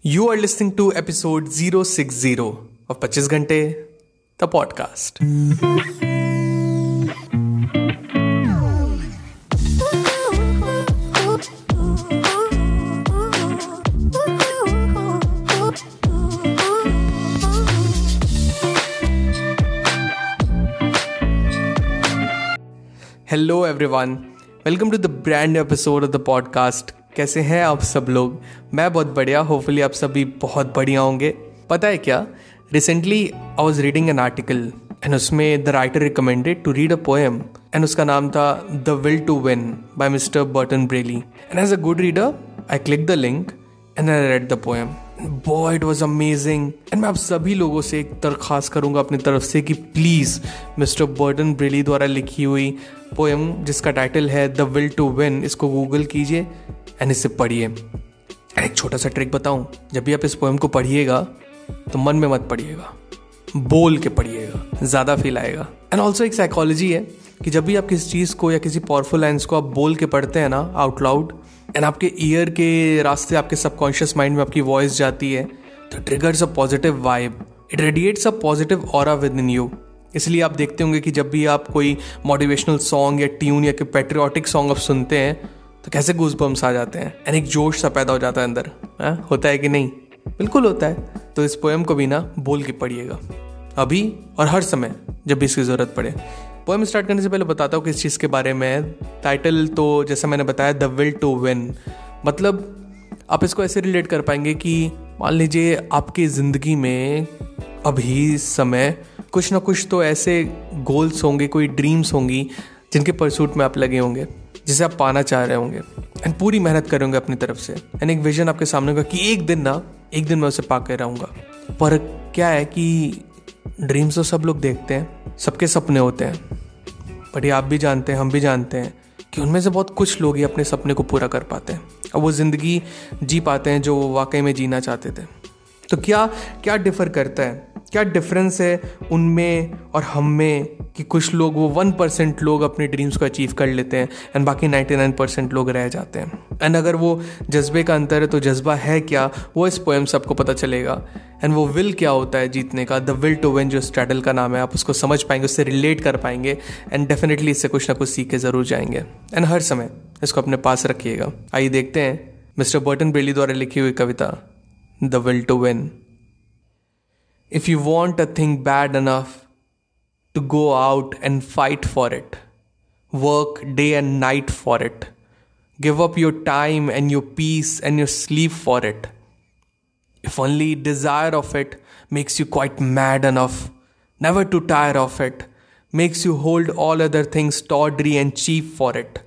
You are listening to episode 060 of 25 Ghante, the podcast. Hello, everyone. Welcome to the brand new episode of the podcast कैसे हैं आप सब लोग? मैं बहुत बढ़िया होपफुली आप सभी बहुत बढ़िया होंगे। पता है क्या? Recently I was reading an article and उसमें the writer recommended to read a poem and उसका नाम था the will to win by mister Burton Braley and as a good reader I click the link and I read the poem boy it was amazing and मैं आप सभी लोगों से एक दरख्वास्त करूँगा अपनी तरफ़ से कि प्लीज़ मिस्टर बर्डन ब्रेली द्वारा लिखी हुई पोएम जिसका टाइटल है द विल टू विन इसको गूगल कीजिए एंड इसे पढ़िए। एक छोटा सा ट्रिक बताऊँ, जब भी आप इस पोएम को पढ़िएगा तो मन में मत पढ़िएगा, बोल के पढ़िएगा, ज़्यादा फील आएगा। एंड ऑल्सो एक साइकोलॉजी है कि जब भी आप किसी चीज़ को या किसी पावरफुल लाइन्स को आप बोल के पढ़ते हैं ना आउट लाउड एंड आपके ईयर के रास्ते आपके सबकॉन्शियस माइंड में आपकी वॉइस जाती है तो triggers a positive vibe it radiates a positive aura within you इसलिए आप देखते होंगे कि जब भी आप कोई मोटिवेशनल सॉन्ग या ट्यून या कोई पेट्रियाटिक सॉन्ग आप सुनते हैं तो कैसे घूस बम्स आ जाते हैं? एंड एक जोश सा पैदा हो जाता है अंदर। है? होता है कि नहीं? बिल्कुल होता है। तो इस पोएम को भी ना बोल के पढ़िएगा। अभी और हर समय, जब भी इसकी ज़रूरत पड़े। पोएम स्टार्ट करने से पहले बताता हूँ किस चीज़ के बारे में। टाइटल तो जैसा मैंने बताया द विल टू विन मतलब आप इसको ऐसे रिलेट कर पाएँगे कि, मान लीजिए, आपकी ज़िंदगी में अभी समय, कुछ ना कुछ तो ऐसे गोल्स होंगे, कोई ड्रीम्स होंगी, जिनके परसूट में आप लगे होंगे, जिसे आप पाना चाह रहे होंगे। एंड पूरी मेहनत करेंगे अपनी तरफ़ से। एंड एक विजन आपके सामने होगा कि एक दिन ना, एक दिन मैं उसे पा कर रहूँगा। पर क्या है कि ड्रीम्स तो सब लोग देखते हैं, सबके सपने होते हैं। बट ये आप भी जानते हैं, हम भी जानते हैं कि उनमें से बहुत कुछ लोग ही अपने सपने को पूरा कर पाते हैं। और वो ज़िंदगी जी पाते हैं जो वो वाकई में जीना चाहते थे। तो क्या क्या डिफ़र करता है? क्या डिफरेंस है उनमें और हम में कि कुछ लोग, वो वन परसेंट लोग अपने ड्रीम्स को अचीव कर लेते हैं एंड बाकी नाइन्टी नाइन परसेंट लोग रह जाते हैं? एंड अगर वो जज्बे का अंतर है तो जज्बा है क्या? वो इस पोएम से आपको पता चलेगा एंड वो विल क्या होता है जीतने का? द विल टू विन जो स्ट्रैडल का नाम है, आप उसको समझ पाएँगे, उससे रिलेट कर पाएँगे एंड डेफिनेटली इससे कुछ ना कुछ सीख के ज़रूर जाएँगे। एंड हर समय, इसको अपने पास रखिएगा। आइए देखते हैं, मिस्टर बर्टन बेली द्वारा लिखी हुई कविता the will to win if you want a thing bad enough to go out and fight for it work day and night for it give up your time and your peace and your sleep for it. If only desire of it makes you quite mad enough, never to tire of it, makes you hold all other things tawdry and cheap for it.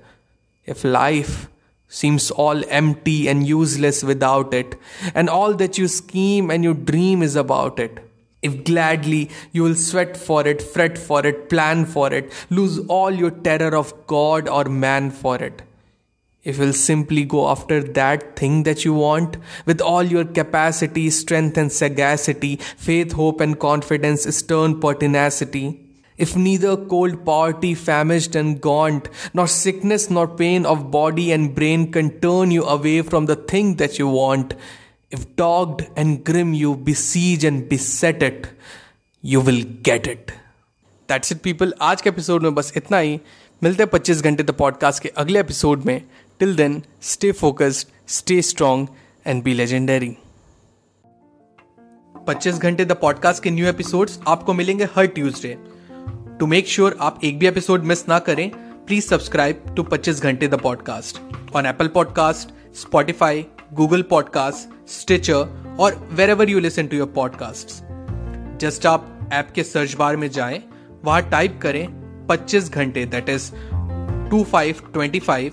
If life seems all empty and useless without it, and all that you scheme and you dream is about it, if gladly you will sweat for it, fret for it, plan for it, lose all your terror of God or man for it. If you'll simply go after that thing that you want with all your capacity, strength, and sagacity, faith, hope, and confidence, stern pertinacity, if neither cold poverty, famished and gaunt, nor sickness nor pain of body and brain can turn you away from the thing that you want, if dogged and grim you besiege and beset it, you will get it. That's it people. आज के episode में बस इतना ही मिलते हैं 25 घंटे the podcast के अगले एपिसोड में till then stay focused stay strong and be legendary 25 घंटे द पॉडकास्ट के न्यू एपिसोड्स आपको मिलेंगे हर ट्यूसडे टू मेक श्योर आप एक भी एपिसोड मिस ना करें प्लीज़ सब्सक्राइब टू 25 घंटे the podcast on Apple podcast Spotify Google podcast Stitcher और wherever you listen to your podcast just आप ऐप के सर्च बार में जाएँ, वहाँ टाइप करें 25 घंटे that is two five twenty five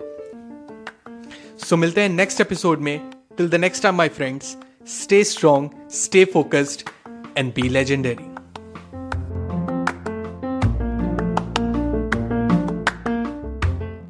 सो मिलते हैं नेक्स्ट एपिसोड में. Till the next time my friends stay strong stay focused and be legendary